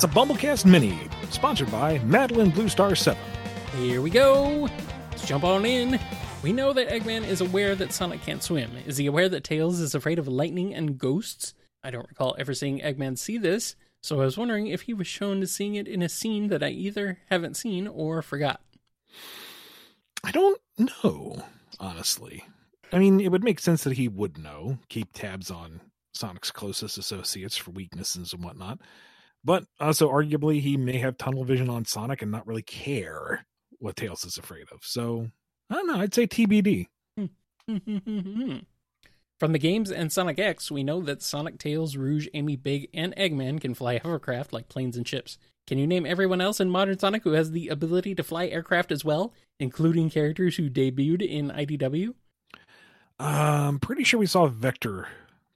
It's a Bumblecast Mini, sponsored by Madeline Blue Star 7. Here we go. Let's jump on in. We know that Eggman is aware that Sonic can't swim. Is he aware that Tails is afraid of lightning and ghosts? I don't recall ever seeing Eggman see this, so I was wondering if he was shown to seeing it in a scene that I either haven't seen or forgot. I don't know, honestly. I mean, it would make sense that he would know, keep tabs on Sonic's closest associates for weaknesses and whatnot. But also, arguably, he may have tunnel vision on Sonic and not really care what Tails is afraid of. So, I don't know. I'd say TBD. From the games and Sonic X, we know that Sonic, Tails, Rouge, Amy, Big, and Eggman can fly hovercraft like planes and ships. Can you name everyone else in modern Sonic who has the ability to fly aircraft as well, including characters who debuted in IDW? I'm pretty sure we saw Vector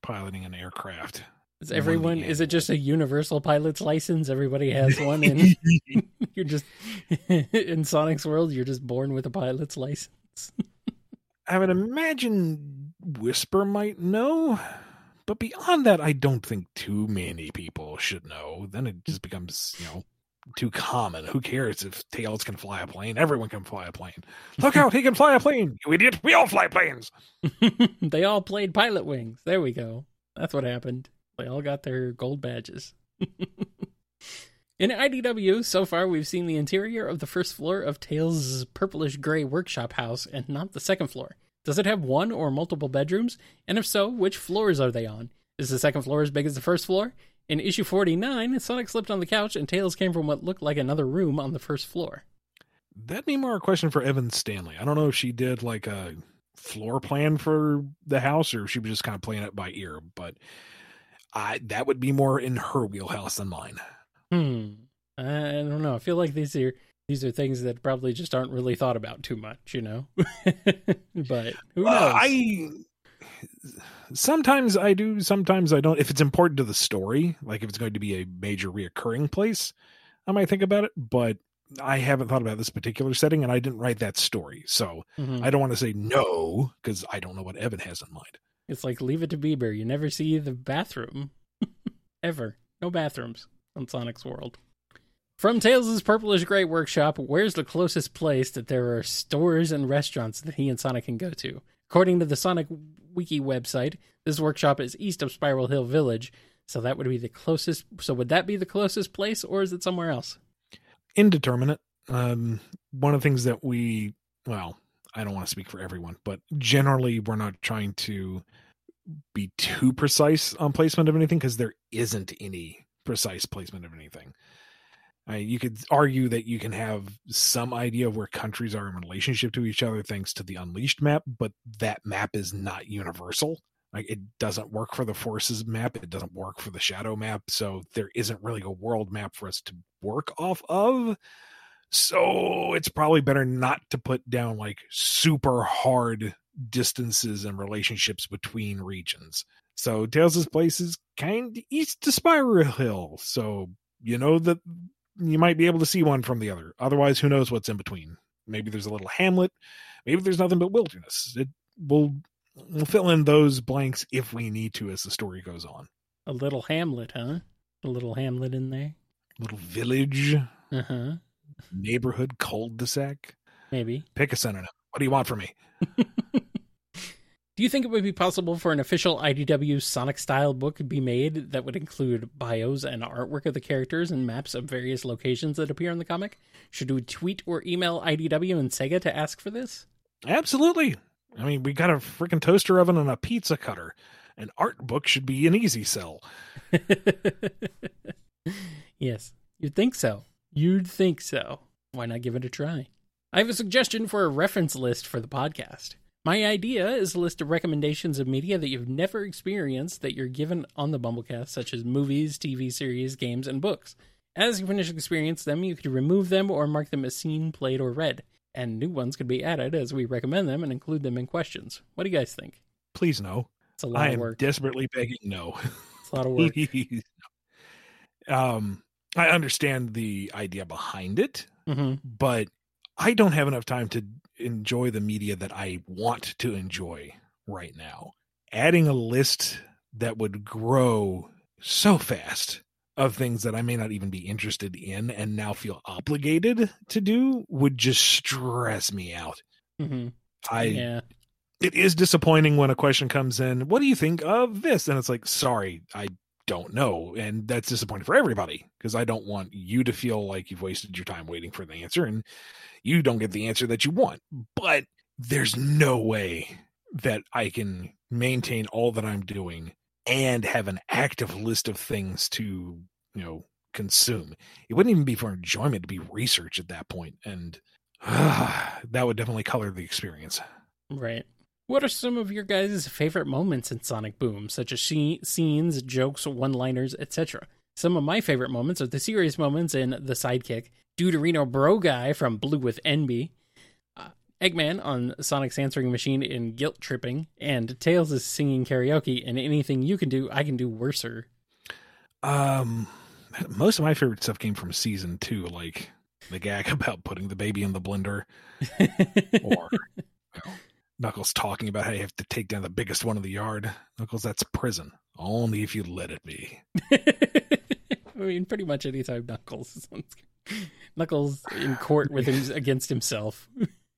piloting an aircraft. Is everyone? Is it just a universal pilot's license? Everybody has one, and you're just in Sonic's world. You're just born with a pilot's license. I would imagine Whisper might know, but beyond that, I don't think too many people should know. Then it just becomes, you know, too common. Who cares if Tails can fly a plane? Everyone can fly a plane. Look out, he can fly a plane. You idiot. We all fly planes. they all played Pilotwings. There we go. That's what happened. They all got their gold badges. In IDW, so far we've seen the interior of the first floor of Tails' purplish gray workshop house and not the second floor. Does it have one or multiple bedrooms? And if so, which floors are they on? Is the second floor as big as the first floor? In issue 49, Sonic slipped on the couch and Tails came from what looked like another room on the first floor. That'd be more a question for Evan Stanley. I don't know if she did like a floor plan for the house or if she was just kind of playing it by ear, but I that would be more in her wheelhouse than mine. Hmm. I don't know. I feel like these are these are things that probably just aren't really thought about too much, you know. but who knows? Uh, I sometimes I do, sometimes I don't. If it's important to the story, like if it's going to be a major reoccurring place, I might think about it. But I haven't thought about this particular setting, and I didn't write that story, so mm-hmm. I don't want to say no because I don't know what Evan has in mind. It's like Leave It to Beaver. You never see the bathroom ever. No bathrooms on Sonic's World. From Tails' Purplish Gray Workshop, where's the closest place that there are stores and restaurants that he and Sonic can go to? According to the Sonic Wiki website, this workshop is east of Spiral Hill Village, so that would be the closest. So would that be the closest place, or is it somewhere else? Indeterminate. Um, one of the things that we, well, I don't want to speak for everyone, but generally we're not trying to be too precise on placement of anything because there isn't any precise placement of anything. I, you could argue that you can have some idea of where countries are in relationship to each other thanks to the Unleashed map, but that map is not universal. Like it doesn't work for the Forces map, it doesn't work for the Shadow map, so there isn't really a world map for us to work off of. So it's probably better not to put down like super hard distances and relationships between regions. So Tails' place is kind of east to Spiral Hill. So you know that you might be able to see one from the other. Otherwise, who knows what's in between? Maybe there's a little hamlet. Maybe there's nothing but wilderness. It will we'll fill in those blanks if we need to as the story goes on. A little hamlet, huh? A little hamlet in there. Little village. Uh huh. Neighborhood cul-de-sac. Maybe. Pick a synonym. What do you want from me? Do you think it would be possible for an official IDW Sonic style book to be made that would include bios and artwork of the characters and maps of various locations that appear in the comic? Should we tweet or email IDW and Sega to ask for this? Absolutely. I mean, we got a freaking toaster oven and a pizza cutter. An art book should be an easy sell. yes, you'd think so. You'd think so. Why not give it a try? I have a suggestion for a reference list for the podcast. My idea is a list of recommendations of media that you've never experienced that you're given on the Bumblecast, such as movies, TV series, games, and books. As you finish experience them, you could remove them or mark them as seen, played, or read. And new ones could be added as we recommend them and include them in questions. What do you guys think? Please no. It's a lot I of work. am desperately begging no. It's a lot of work. um, I understand the idea behind it, mm-hmm. but I don't have enough time to enjoy the media that I want to enjoy right now. Adding a list that would grow so fast of things that I may not even be interested in and now feel obligated to do would just stress me out. Mm-hmm. I Yeah. it is disappointing when a question comes in, what do you think of this? And it's like, sorry, I don't know. And that's disappointing for everybody because I don't want you to feel like you've wasted your time waiting for the answer and you don't get the answer that you want. But there's no way that I can maintain all that I'm doing and have an active list of things to, you know, consume. It wouldn't even be for enjoyment to be research at that point. And that would definitely color the experience. Right. What are some of your guys' favorite moments in Sonic Boom, such as she- scenes, jokes, one-liners, etc.? Some of my favorite moments are the serious moments in The Sidekick, Deuterino Bro Guy from Blue with Envy, uh, Eggman on Sonic's answering machine in Guilt Tripping, and Tails is singing karaoke in Anything You Can Do, I Can Do Worser. Um, most of my favorite stuff came from season two, like the gag about putting the baby in the blender, or you know, Knuckles talking about how you have to take down the biggest one in the yard. Knuckles, that's prison. Only if you let it be. I mean, pretty much anytime Knuckles Knuckles in court with him against himself.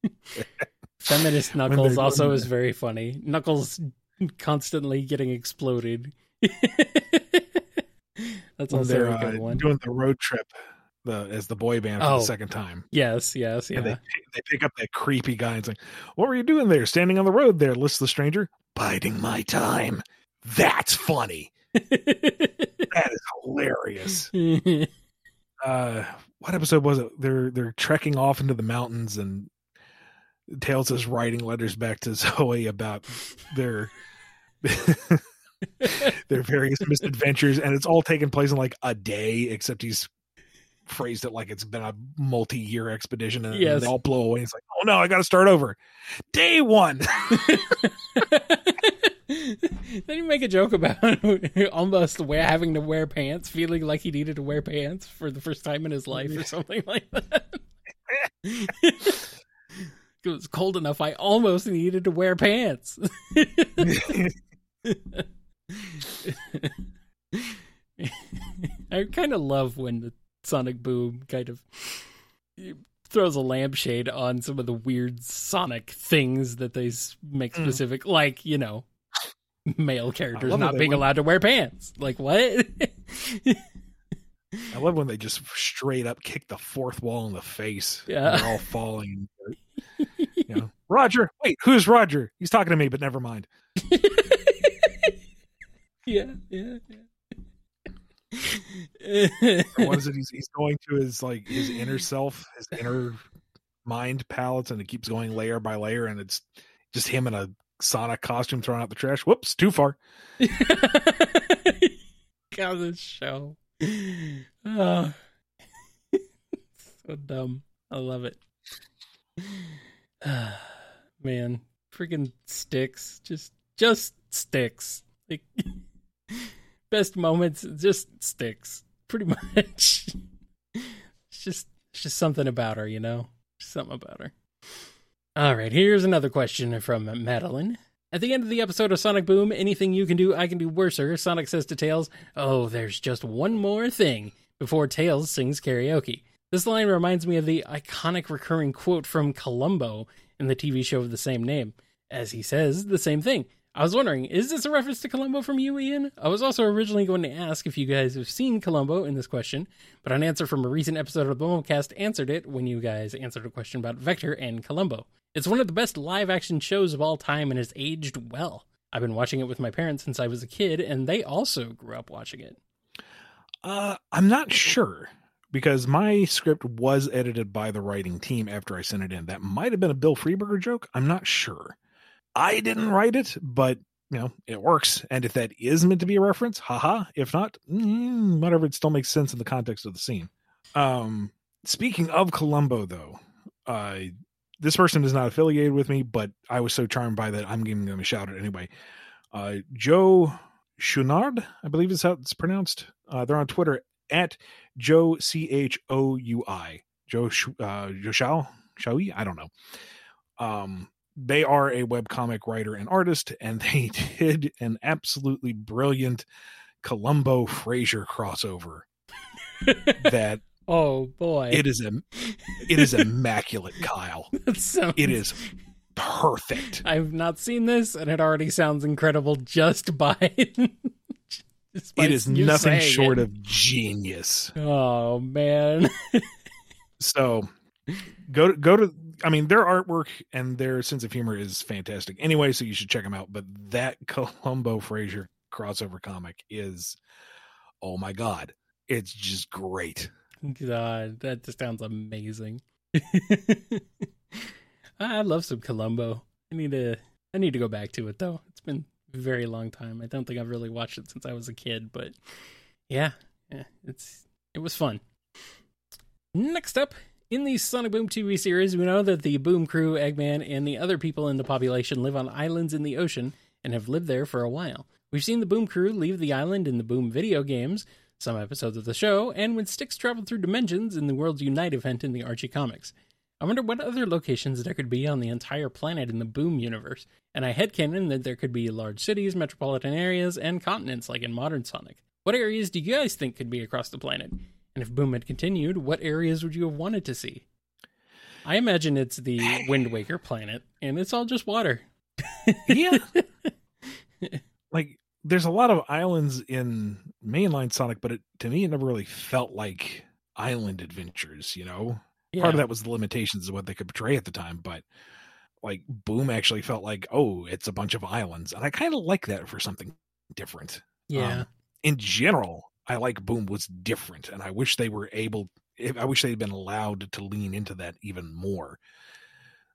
Feminist Knuckles also is very funny. Knuckles constantly getting exploded. That's also a good uh, one. doing the road trip, the as the boy band for Oh. the second time. Yes, yes, And they, yeah. they pick up that creepy guy and like, What were you doing there? Standing on the road there, lists the stranger. Biding my time. That's funny. That is hilarious. uh what episode was it they're they're trekking off into the mountains and tails is writing letters back to Zooey about their their various misadventures and it's all taking place in like a day except he's phrased it like it's been a multi-year expedition and Yes. they all blow away it's like oh no i gotta start over day one then you make a joke about almost wear, having to wear pants, feeling like he needed to wear pants for the first time in his life or something like that. it was cold enough, I almost needed to wear pants. I kind of love when the Sonic Boom kind of throws a lampshade on some of the weird Sonic things that they make Mm. specific, like you know, male characters not being went- allowed to wear pants. Like what? i love when they just straight up kick the fourth wall in the face Yeah. and they're all falling you know, Roger, wait, who's Roger? He's talking to me, but never mind. yeah, yeah, yeah. What is it? He's he's going to his like his inner self, his inner mind palettes, and it keeps going layer by layer, and it's just him in a Sonic costume throwing out the trash. Whoops, too far. God, this show. Oh. so dumb. I love it. Man, freaking sticks. Just, just sticks. Like, best moments, just sticks. Pretty much. It's just, it's just something about her, you know? Something about her. All right, here's another question from Madeline. At the end of the episode of Sonic Boom, anything you can do, I can do worser. Sonic says to Tails, Oh, there's just one more thing, before Tails sings karaoke. This line reminds me of the iconic recurring quote from Columbo in the TV show of the same name, as he says the same thing. I was wondering, is this a reference to Columbo from you, Ian? I was also originally going to ask if you guys have seen Columbo in this question, but an answer from a recent episode of the Momocast answered it when you guys answered a question about Vector and Columbo. It's one of the best live action shows of all time and has aged well. I've been watching it with my parents since I was a kid, and they also grew up watching it. Uh, I'm not sure because my script was edited by the writing team after I sent it in. That might have been a Bill Freiberger joke. I'm not sure. I didn't write it, but you know it works. And if that is meant to be a reference, haha. If not, mm, whatever. It still makes sense in the context of the scene. Um, speaking of Columbo, though, uh, this person is not affiliated with me, but I was so charmed by that, I'm giving them a shout out anyway. Uh, Joe Chouinard, I believe is how it's pronounced. Uh, they're on Twitter at Joe C H O U I. Joe uh, Joe Shao Shaoi. I don't know. Um, they are a webcomic writer and artist, and they did an absolutely brilliant Columbo Frasier crossover that oh boy, it is a it is immaculate, Kyle. Sounds- It is perfect. I've not seen this, and it already sounds incredible just by. just by It is nothing short it. of genius. Oh man, So go to go to I mean their artwork and their sense of humor is fantastic anyway, so you should check them out. But that Columbo Frasier crossover comic is oh my god. It's just great. God, that just sounds amazing. I love some Columbo. I need to. I need to go back to it though. It's been a very long time. I don't think I've really watched it since I was a kid, but yeah, yeah, it's it was fun. Next up, in the Sonic Boom TV series, we know that the Boom crew, Eggman, and the other people in the population live on islands in the ocean and have lived there for a while. We've seen the Boom crew leave the island in the Boom video games, some episodes of the show, and when Sticks traveled through dimensions in the Worlds Unite event in the Archie comics. I wonder what other locations there could be on the entire planet in the Boom universe, and I headcanon that there could be large cities, metropolitan areas, and continents like in modern Sonic. What areas do you guys think could be across the planet? And if Boom had continued, what areas would you have wanted to see? I imagine it's the Wind Waker planet, and it's all just water. Yeah. like there's a lot of islands in mainline Sonic, but it to me it never really felt like island adventures, you know? Part of that was the limitations of what they could portray at the time, but like Boom actually felt like, oh, it's a bunch of islands. And I kind of like that for something different. Yeah. Um, in general, I like Boom was different, and I wish they were able. I wish they'd been allowed to lean into that even more.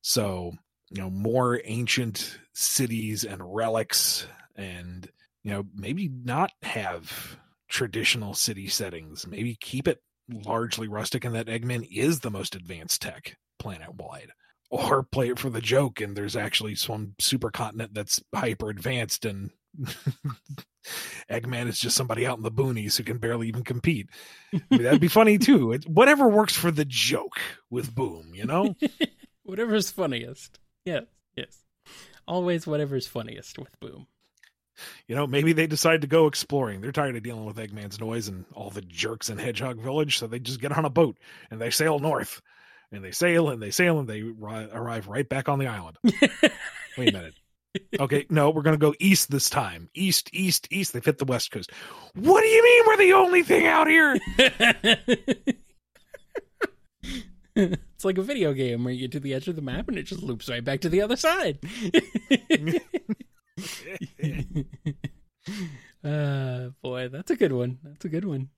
So you know, more ancient cities and relics, and you know, maybe not have traditional city settings. Maybe keep it largely rustic, and that Eggman is the most advanced tech planet wide. Or play it for the joke, and there's actually some supercontinent that's hyper advanced, and Eggman is just somebody out in the boonies who can barely even compete. I mean, that'd be funny too. It, whatever works for the joke with Boom, you know? Whatever's funniest. Yes, yes. Always whatever's funniest with Boom. You know, maybe they decide to go exploring. They're tired of dealing with Eggman's noise and all the jerks in Hedgehog Village, so they just get on a boat and they sail north. And they sail and they sail and they ri- arrive right back on the island. Wait a minute. Okay, no, we're going to go east this time. East, east, east. They fit the west coast. What do you mean we're the only thing out here? it's like a video game where you get to the edge of the map and it just loops right back to the other side. uh, boy, that's a good one. That's a good one.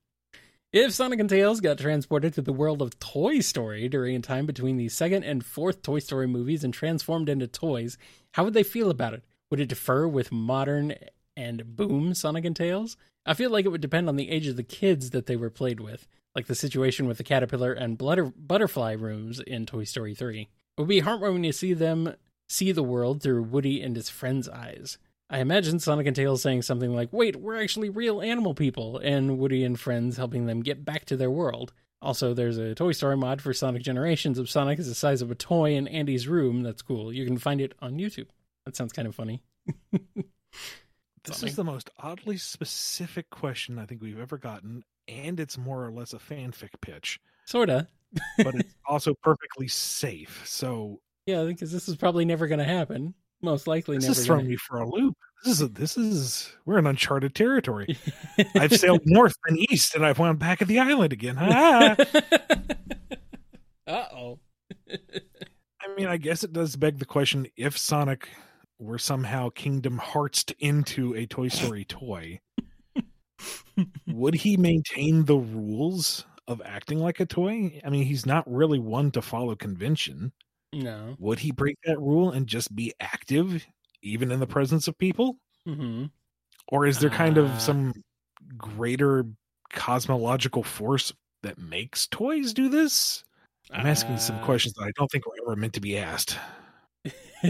If Sonic and Tails got transported to the world of Toy Story during a time between the second and fourth Toy Story movies and transformed into toys, how would they feel about it? Would it differ with modern and boom Sonic and Tails? I feel like it would depend on the age of the kids that they were played with, like the situation with the caterpillar and butter- butterfly rooms in Toy Story 3. It would be heartwarming to see them see the world through Woody and his friends' eyes. I imagine Sonic and Tails saying something like, Wait, we're actually real animal people, and Woody and friends helping them get back to their world. Also, there's a Toy Story mod for Sonic Generations of Sonic is the size of a toy in Andy's room. That's cool. You can find it on YouTube. That sounds kind of funny. This is the most oddly specific question I think we've ever gotten, and it's more or less a fanfic pitch, Sorta. but it's also perfectly safe. So Yeah, because this is probably never going to happen. Most likely this never. is throwing me for a loop. This is a, this is we're in uncharted territory. I've sailed north and east, and I've wound back at the island again. Ah. uh oh. I mean, I guess it does beg the question: if Sonic were somehow Kingdom Hearts into a Toy Story toy, would he maintain the rules of acting like a toy? I mean, he's not really one to follow convention. No. Would he break that rule and just be active, even in the presence of people? hmm Or is there kind Ah. of some greater cosmological force that makes toys do this? I'm asking some Uh, questions that I don't think were ever meant to be asked.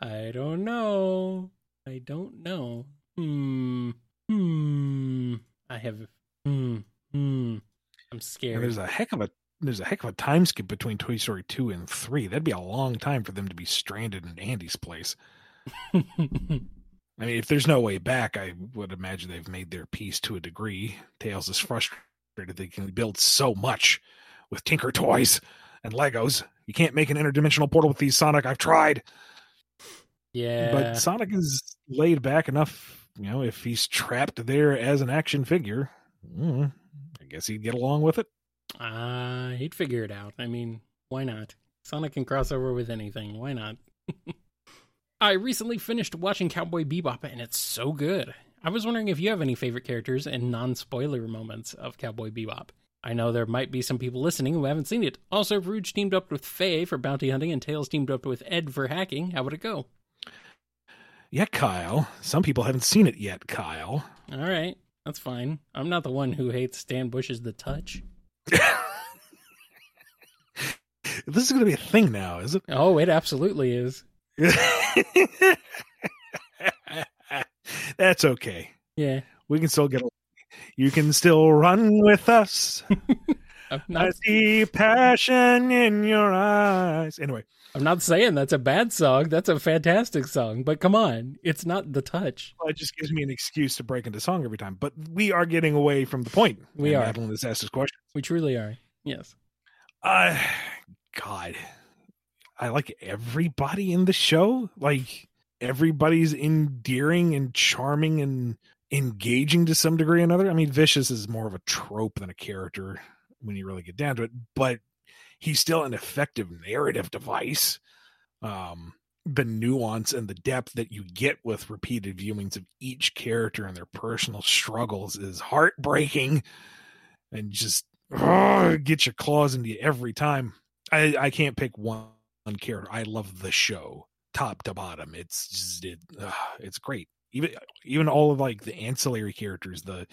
I don't know. I don't know. Hmm. Hmm. I have. Hmm. Hmm. I'm And scared. there's a heck of a there's a heck of a time skip between Toy Story 2 and 3. That'd be a long time for them to be stranded in Andy's place. I mean, if there's no way back, I would imagine they've made their peace to a degree. Tails is frustrated they can build so much with Tinker toys and Legos. You can't make an interdimensional portal with these Sonic. I've tried. yeah. But Sonic is laid back enough, you know, if he's trapped there as an action figure, mm, I guess he'd get along with it. Uh, he'd figure it out. I mean, why not? Sonic can cross over with anything. Why not? I recently finished watching Cowboy Bebop, and it's so good. I was wondering if you have any favorite characters and non spoiler moments of Cowboy Bebop. I know there might be some people listening who haven't seen it. Also, Rouge teamed up with Faye for bounty hunting, and Tails teamed up with Ed for hacking. How would it go? Yeah, Kyle. Some people haven't seen it yet, Kyle. All right, that's fine. I'm not the one who hates Stan Bush's The Touch. This is going to be a thing now, is it? Oh, it absolutely is. That's okay. Yeah. We can still get. along. You can still run with us. I see passion in your eyes. Anyway, I'm not saying that's a bad song. That's a fantastic song. But come on, it's not The Touch. well, it just gives me an excuse to break into song every time. But we are getting away from the point. We are. Madeline has asked this question. We truly are. Yes. Uh, God, I like everybody in the show. Like everybody's endearing and charming and engaging to some degree or another. I mean, Vicious is more of a trope than a character when you really get down to it, but he's still an effective narrative device. Um, the nuance and the depth that you get with repeated viewings of each character and their personal struggles is heartbreaking and just get your claws into you every time. I, I can't pick one, character. I love the show top to bottom. It's just it, it's great. Even even all of like the ancillary characters, the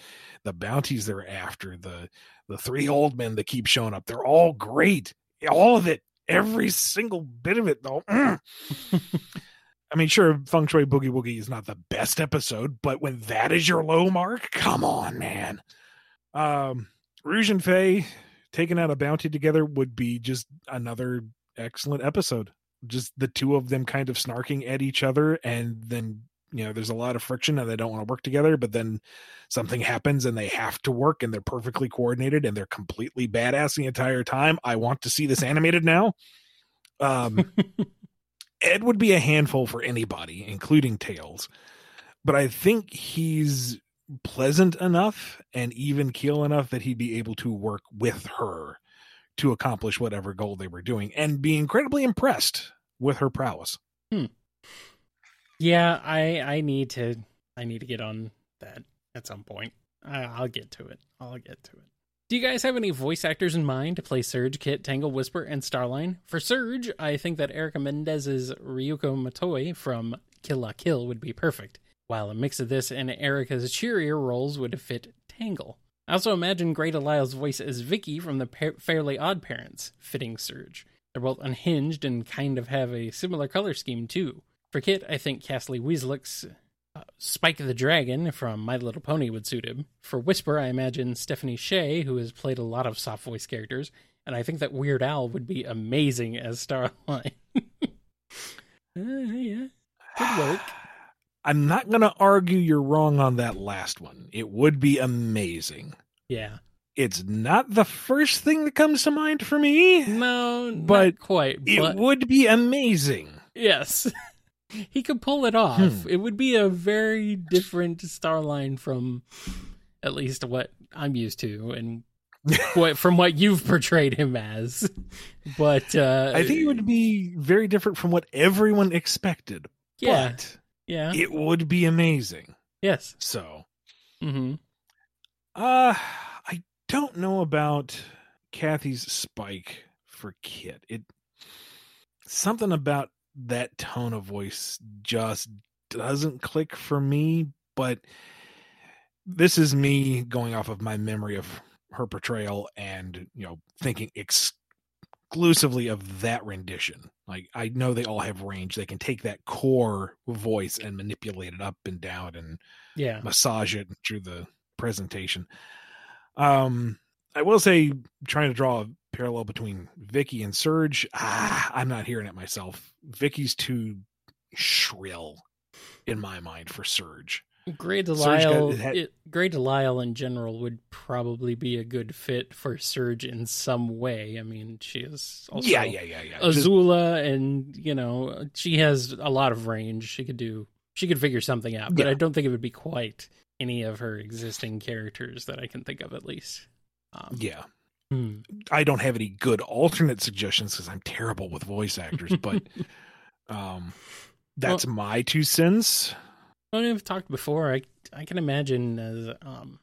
the bounties they're after, the the three old men that keep showing up, they're all great. All of it, every single bit of it, though. mm. I mean, sure, Feng Shui Boogie Woogie is not the best episode, but when that is your low mark, come on, man. Um, Rouge and Faye taking out a bounty together would be just another excellent episode. Just the two of them kind of snarking at each other, and then you know there's a lot of friction and they don't want to work together, but then something happens and they have to work and they're perfectly coordinated and they're completely badass the entire time. I want to see this animated now. Um, Ed would be a handful for anybody, including Tails. But I think he's pleasant enough and even keel enough that he'd be able to work with her to accomplish whatever goal they were doing and be incredibly impressed with her prowess. Yeah, I I need to I need to get on that at some point. I, I'll get to it. I'll get to it. Do you guys have any voice actors in mind to play Surge, Kit, Tangle, Whisper, and Starline? For Surge, I think that Erica Mendez's Ryuko Matoi from Kill La Kill would be perfect, while a mix of this and Erica's cheerier roles would fit Tangle. I also imagine Grey Delisle's voice as Vicky from the Pa- Fairly Odd Parents, fitting Surge. They're both unhinged and kind of have a similar color scheme too. For Kit, I think Cathy Weseluck's uh, Spike the Dragon from My Little Pony would suit him. For Whisper, I imagine Stephanie Sheh, who has played a lot of soft voice characters, and I think that Weird Al would be amazing as Starline. uh, yeah, could work. I'm not going to argue you're wrong on that last one. It would be amazing. Yeah. It's not the first thing that comes to mind for me. No, But not quite. It would be amazing. yes. he could pull it off. Hmm. It would be a very different Starline from at least what I'm used to and what from what you've portrayed him as. But uh I think it would be very different from what everyone expected. yeah, But yeah. it would be amazing. yes. So, Mhm. uh I don't know about Cathy's spike for Kit. It something about that tone of voice just doesn't click for me, but this is me going off of my memory of her portrayal and, you know, thinking exclusively of that rendition. Like I know they all have range. They can take that core voice and manipulate it up and down and Yeah. massage it through the presentation. Um, I will say, trying to draw parallel between Vicky and Surge. Ah, I'm not hearing it myself. Vicky's too shrill in my mind for Surge. Grey Surge Delisle, had- it, Grey Delisle in general would probably be a good fit for Surge in some way. I mean, she is also yeah, yeah, yeah, yeah. Just- Azula, and you know, she has a lot of range. She could do, she could figure something out. But Yeah. I don't think it would be quite any of her existing characters that I can think of, at least. Um, yeah. Hmm. I don't have any good alternate suggestions because I'm terrible with voice actors, but um, that's my two cents. Well, we've talked before. I I can imagine as um,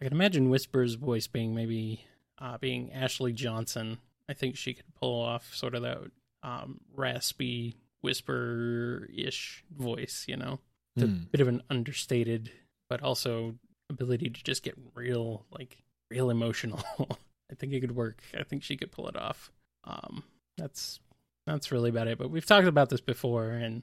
I can imagine Whisper's voice being maybe uh, being Ashley Johnson. I think she could pull off sort of that um, raspy whisper ish voice. You know, it's a Hmm. bit of an understated, but also ability to just get real like real emotional. I think it could work. I think she could pull it off. Um, that's that's really about it. But we've talked about this before, and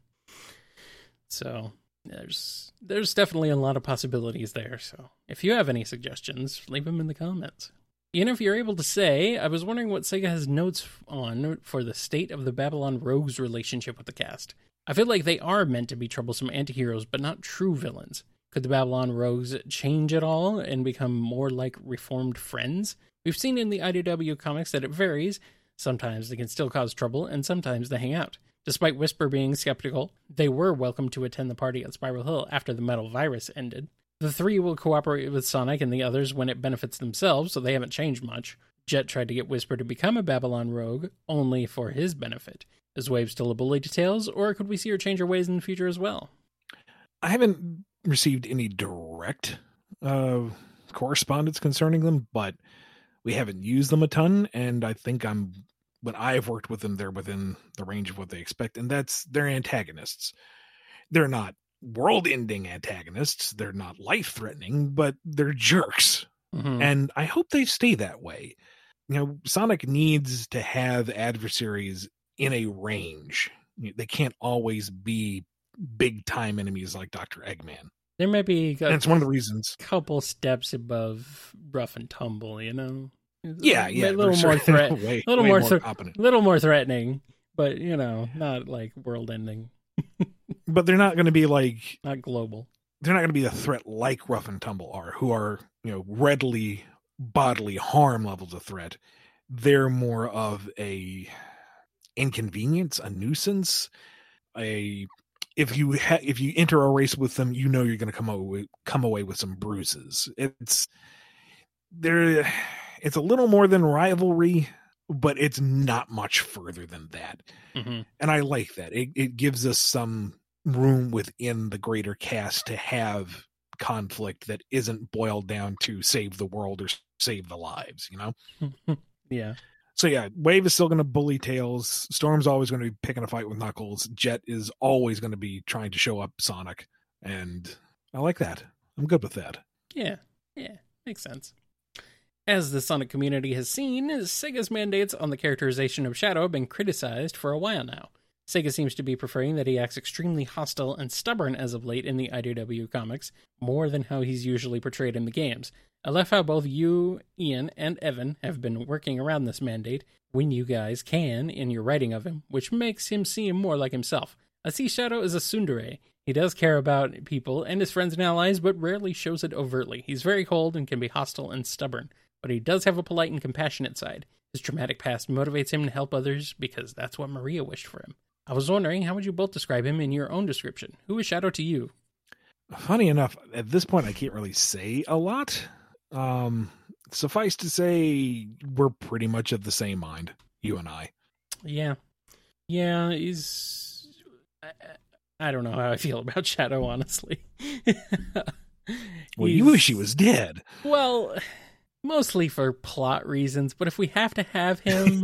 so there's there's definitely a lot of possibilities there. So if you have any suggestions, leave them in the comments. Ian, if you're able to say, I was wondering what Sega has notes on for the state of the Babylon Rogues relationship with the cast. I feel like they are meant to be troublesome antiheroes, but not true villains. Could the Babylon Rogues change at all and become more like reformed friends? We've seen in the IDW comics that it varies. Sometimes they can still cause trouble, and sometimes they hang out. Despite Whisper being skeptical, they were welcome to attend the party at Spiral Hill after the metal virus ended. The three will cooperate with Sonic and the others when it benefits themselves, so they haven't changed much. Jet tried to get Whisper to become a Babylon rogue, only for his benefit. Is Wave still a bully to Tails, or could we see her change her ways in the future as well? I haven't received any direct uh, correspondence concerning them, but we haven't used them a ton, and I think I'm when I've worked with them, they're within the range of what they expect, and that's they're antagonists. They're not world-ending antagonists. They're not life-threatening, but they're jerks, Mhm. and I hope they stay that way. You know, Sonic needs to have adversaries in a range. They can't always be big-time enemies like Doctor Eggman. There may be And a it's one of the reasons. couple steps above rough and tumble, you know? Yeah, yeah, A little more sure. threat, way, a little more, more thre- little more threatening, but you know, not like world ending, But they're not going to be like not global. they're not going to be a threat like Rough and Tumble are, who are you know readily bodily harm levels of threat. They're more of a inconvenience, a nuisance, a if you ha- if you enter a race with them, you know you're going to come away come away with some bruises. It's there. It's a little more than rivalry, but it's not much further than that hmm and I like that. It it gives us some room within the greater cast to have conflict that isn't boiled down to save the world or save the lives, you know? yeah. So yeah, Wave is still going to bully Tails. Storm's always going to be picking a fight with Knuckles. Jet is always going to be trying to show up Sonic, and I like that. I'm good with that. Yeah, yeah, makes sense. As the Sonic community has seen, Sega's mandates on the characterization of Shadow have been criticized for a while now. Sega seems to be preferring that he acts extremely hostile and stubborn as of late in the IDW comics, more than how he's usually portrayed in the games. I love how both you, Ian, and Evan have been working around this mandate when you guys can in your writing of him, which makes him seem more like himself. I see Shadow as a tsundere. He does care about people and his friends and allies, but rarely shows it overtly. He's very cold and can be hostile and stubborn, but he does have a polite and compassionate side. His traumatic past motivates him to help others because that's what Maria wished for him. I was wondering, how would you both describe him in your own description? Who is Shadow to you? Funny enough, at this point, I can't really say a lot. Um, suffice to say, we're pretty much of the same mind, you and I. Yeah. Yeah, he's. I, I don't know how I feel about Shadow, honestly. Well, you wish he was dead. Well, mostly for plot reasons, but if we have to have him,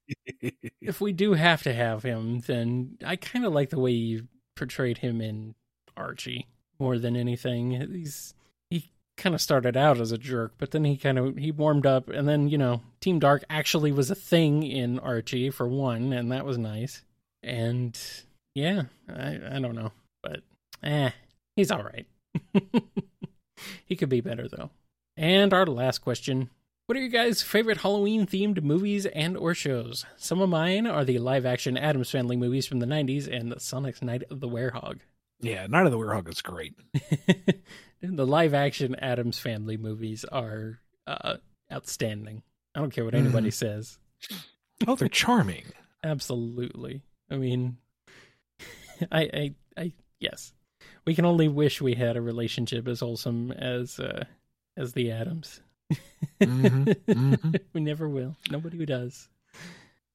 if we do have to have him, then I kind of like the way you portrayed him in Archie more than anything. He's he kind of started out as a jerk, but then he kind of he warmed up, and then you know Team Dark actually was a thing in Archie for one, and that was nice. And yeah, I I don't know, but eh, he's all right. he could be better though. And our last question What are your guys' favorite Halloween themed movies and or shows? Some of mine are the live action Addams Family movies from the 90s and Sonic's Night of the Werehog. Yeah, Night of the Werehog is great. the live action Addams Family movies are uh, outstanding. I don't care what anybody Mm-hmm. says. Oh, they're charming. Absolutely. I mean, I, I, I, yes. We can only wish we had a relationship as wholesome as, uh, as the Addams. Mhm, mhm. we never will. Nobody who does.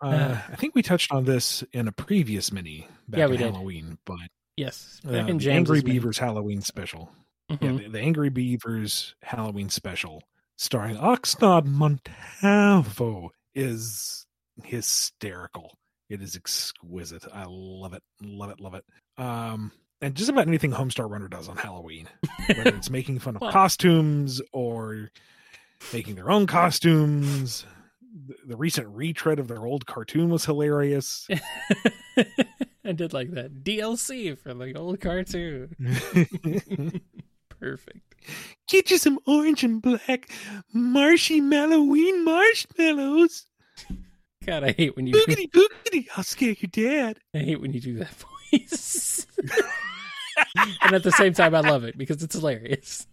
Uh, I think we touched on this in a previous mini back Yeah, in we did. Halloween, but Yes. uh, Back in the James's Angry mini. Beavers Halloween special. Yeah, Mhm. the, the Angry Beavers Halloween special starring Oxnard Montalvo is hysterical. It is exquisite. I love it. Love it. Love it. Um, and just about anything Homestar Runner does on Halloween, whether it's making fun of Well- costumes or making their own costumes. The, the recent retread of their old cartoon was hilarious. I did like that. DLC for the old cartoon. Perfect. Get you some orange and black marshy Halloween marshmallows. God, I hate when you do that. Boogity boogity. I'll scare your dad. I hate when you do that and at the same time I love it because it's hilarious.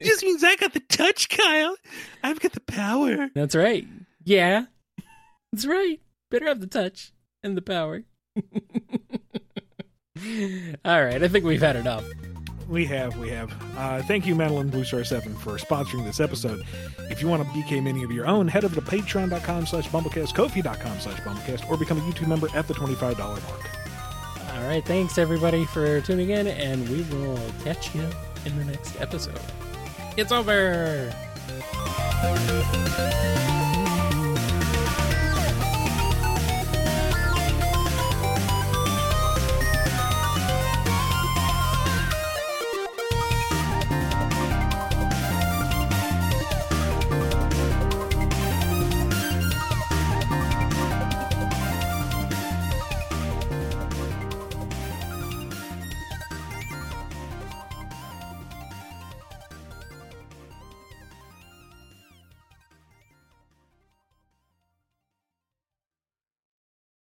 It Just means I got the touch, Kyle. I've got the power. That's right. Yeah. That's right. Better have the touch and the power. All right, I think we've had enough. We have, we have. Uh, thank you, Madeline Blue Star 7, for sponsoring this episode. If you want a BK mini of your own, head over to patreon.com slash bumblecast, kofi.com slash bumblecast, or become a YouTube member at the $25 mark. All right, thanks everybody for tuning in, and we will catch you in the next episode. It's over.